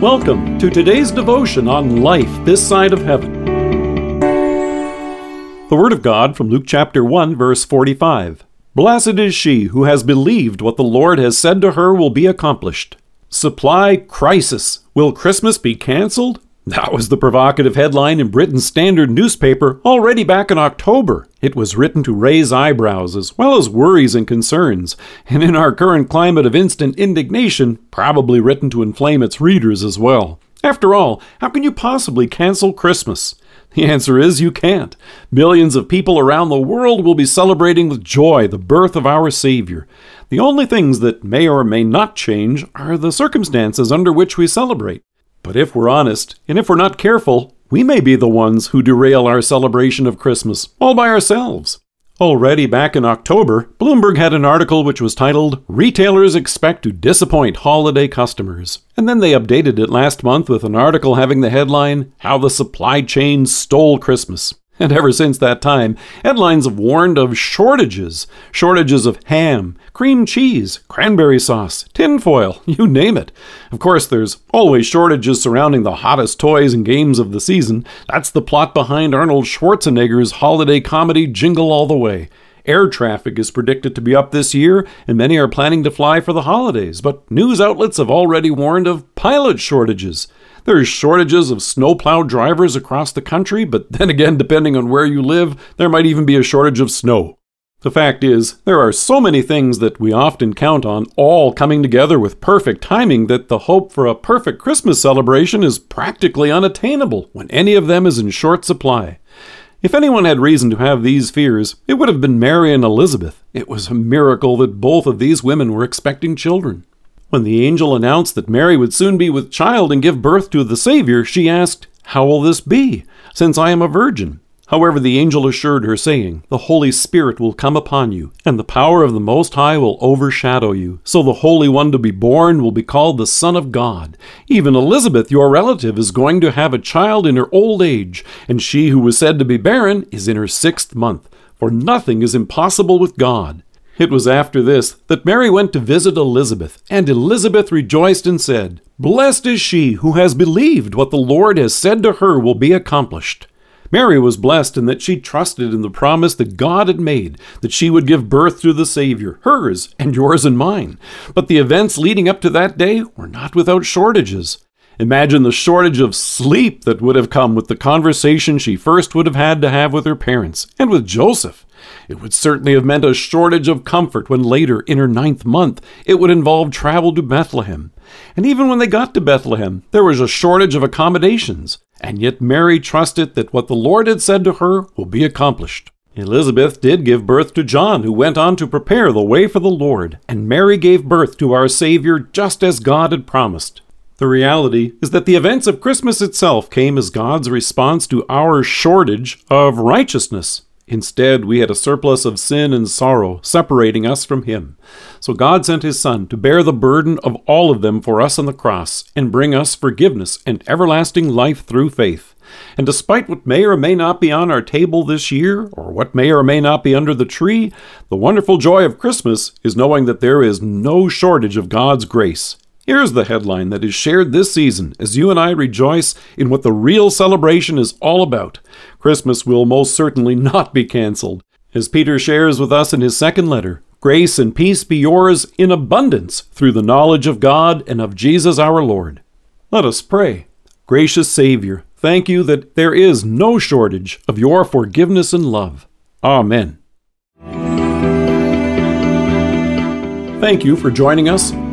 Welcome to today's devotion on life this side of heaven. The Word of God from Luke chapter 1, verse 45. Blessed is she who has believed what the Lord has said to her will be accomplished. Supply crisis. Will Christmas be canceled? That was the provocative headline in Britain's Standard newspaper already back in October. It was written to raise eyebrows as well as worries and concerns, and in our current climate of instant indignation, probably written to inflame its readers as well. After all, how can you possibly cancel Christmas? The answer is you can't. Millions of people around the world will be celebrating with joy the birth of our Savior. The only things that may or may not change are the circumstances under which we celebrate. But if we're honest, and if we're not careful, we may be the ones who derail our celebration of Christmas all by ourselves. Already back in October, Bloomberg had an article which was titled Retailers Expect to Disappoint Holiday Customers. And then they updated it last month with an article having the headline How the Supply Chain Stole Christmas. And ever since that time, headlines have warned of shortages shortages of ham, cream cheese, cranberry sauce, tinfoil, you name it. Of course, there's always shortages surrounding the hottest toys and games of the season. That's the plot behind Arnold Schwarzenegger's holiday comedy Jingle All the Way. Air traffic is predicted to be up this year, and many are planning to fly for the holidays, but news outlets have already warned of pilot shortages. There's shortages of snowplow drivers across the country, but then again, depending on where you live, there might even be a shortage of snow. The fact is, there are so many things that we often count on all coming together with perfect timing that the hope for a perfect Christmas celebration is practically unattainable when any of them is in short supply. If anyone had reason to have these fears, it would have been Mary and Elizabeth. It was a miracle that both of these women were expecting children. When the angel announced that Mary would soon be with child and give birth to the Savior, she asked, How will this be, since I am a virgin? However, the angel assured her, saying, The Holy Spirit will come upon you, and the power of the Most High will overshadow you. So the Holy One to be born will be called the Son of God. Even Elizabeth, your relative, is going to have a child in her old age, and she who was said to be barren is in her sixth month. For nothing is impossible with God. It was after this that Mary went to visit Elizabeth, and Elizabeth rejoiced and said, Blessed is she who has believed what the Lord has said to her will be accomplished. Mary was blessed in that she trusted in the promise that God had made that she would give birth to the Savior, hers and yours and mine. But the events leading up to that day were not without shortages. Imagine the shortage of sleep that would have come with the conversation she first would have had to have with her parents and with Joseph. It would certainly have meant a shortage of comfort when later, in her ninth month, it would involve travel to Bethlehem. And even when they got to Bethlehem, there was a shortage of accommodations. And yet Mary trusted that what the Lord had said to her will be accomplished. Elizabeth did give birth to John, who went on to prepare the way for the Lord, and Mary gave birth to our Savior just as God had promised. The reality is that the events of Christmas itself came as God's response to our shortage of righteousness. Instead, we had a surplus of sin and sorrow separating us from Him. So God sent His Son to bear the burden of all of them for us on the cross and bring us forgiveness and everlasting life through faith. And despite what may or may not be on our table this year, or what may or may not be under the tree, the wonderful joy of Christmas is knowing that there is no shortage of God's grace. Here's the headline that is shared this season as you and I rejoice in what the real celebration is all about. Christmas will most certainly not be canceled. As Peter shares with us in his second letter, grace and peace be yours in abundance through the knowledge of God and of Jesus our Lord. Let us pray. Gracious Savior, thank you that there is no shortage of your forgiveness and love. Amen. Thank you for joining us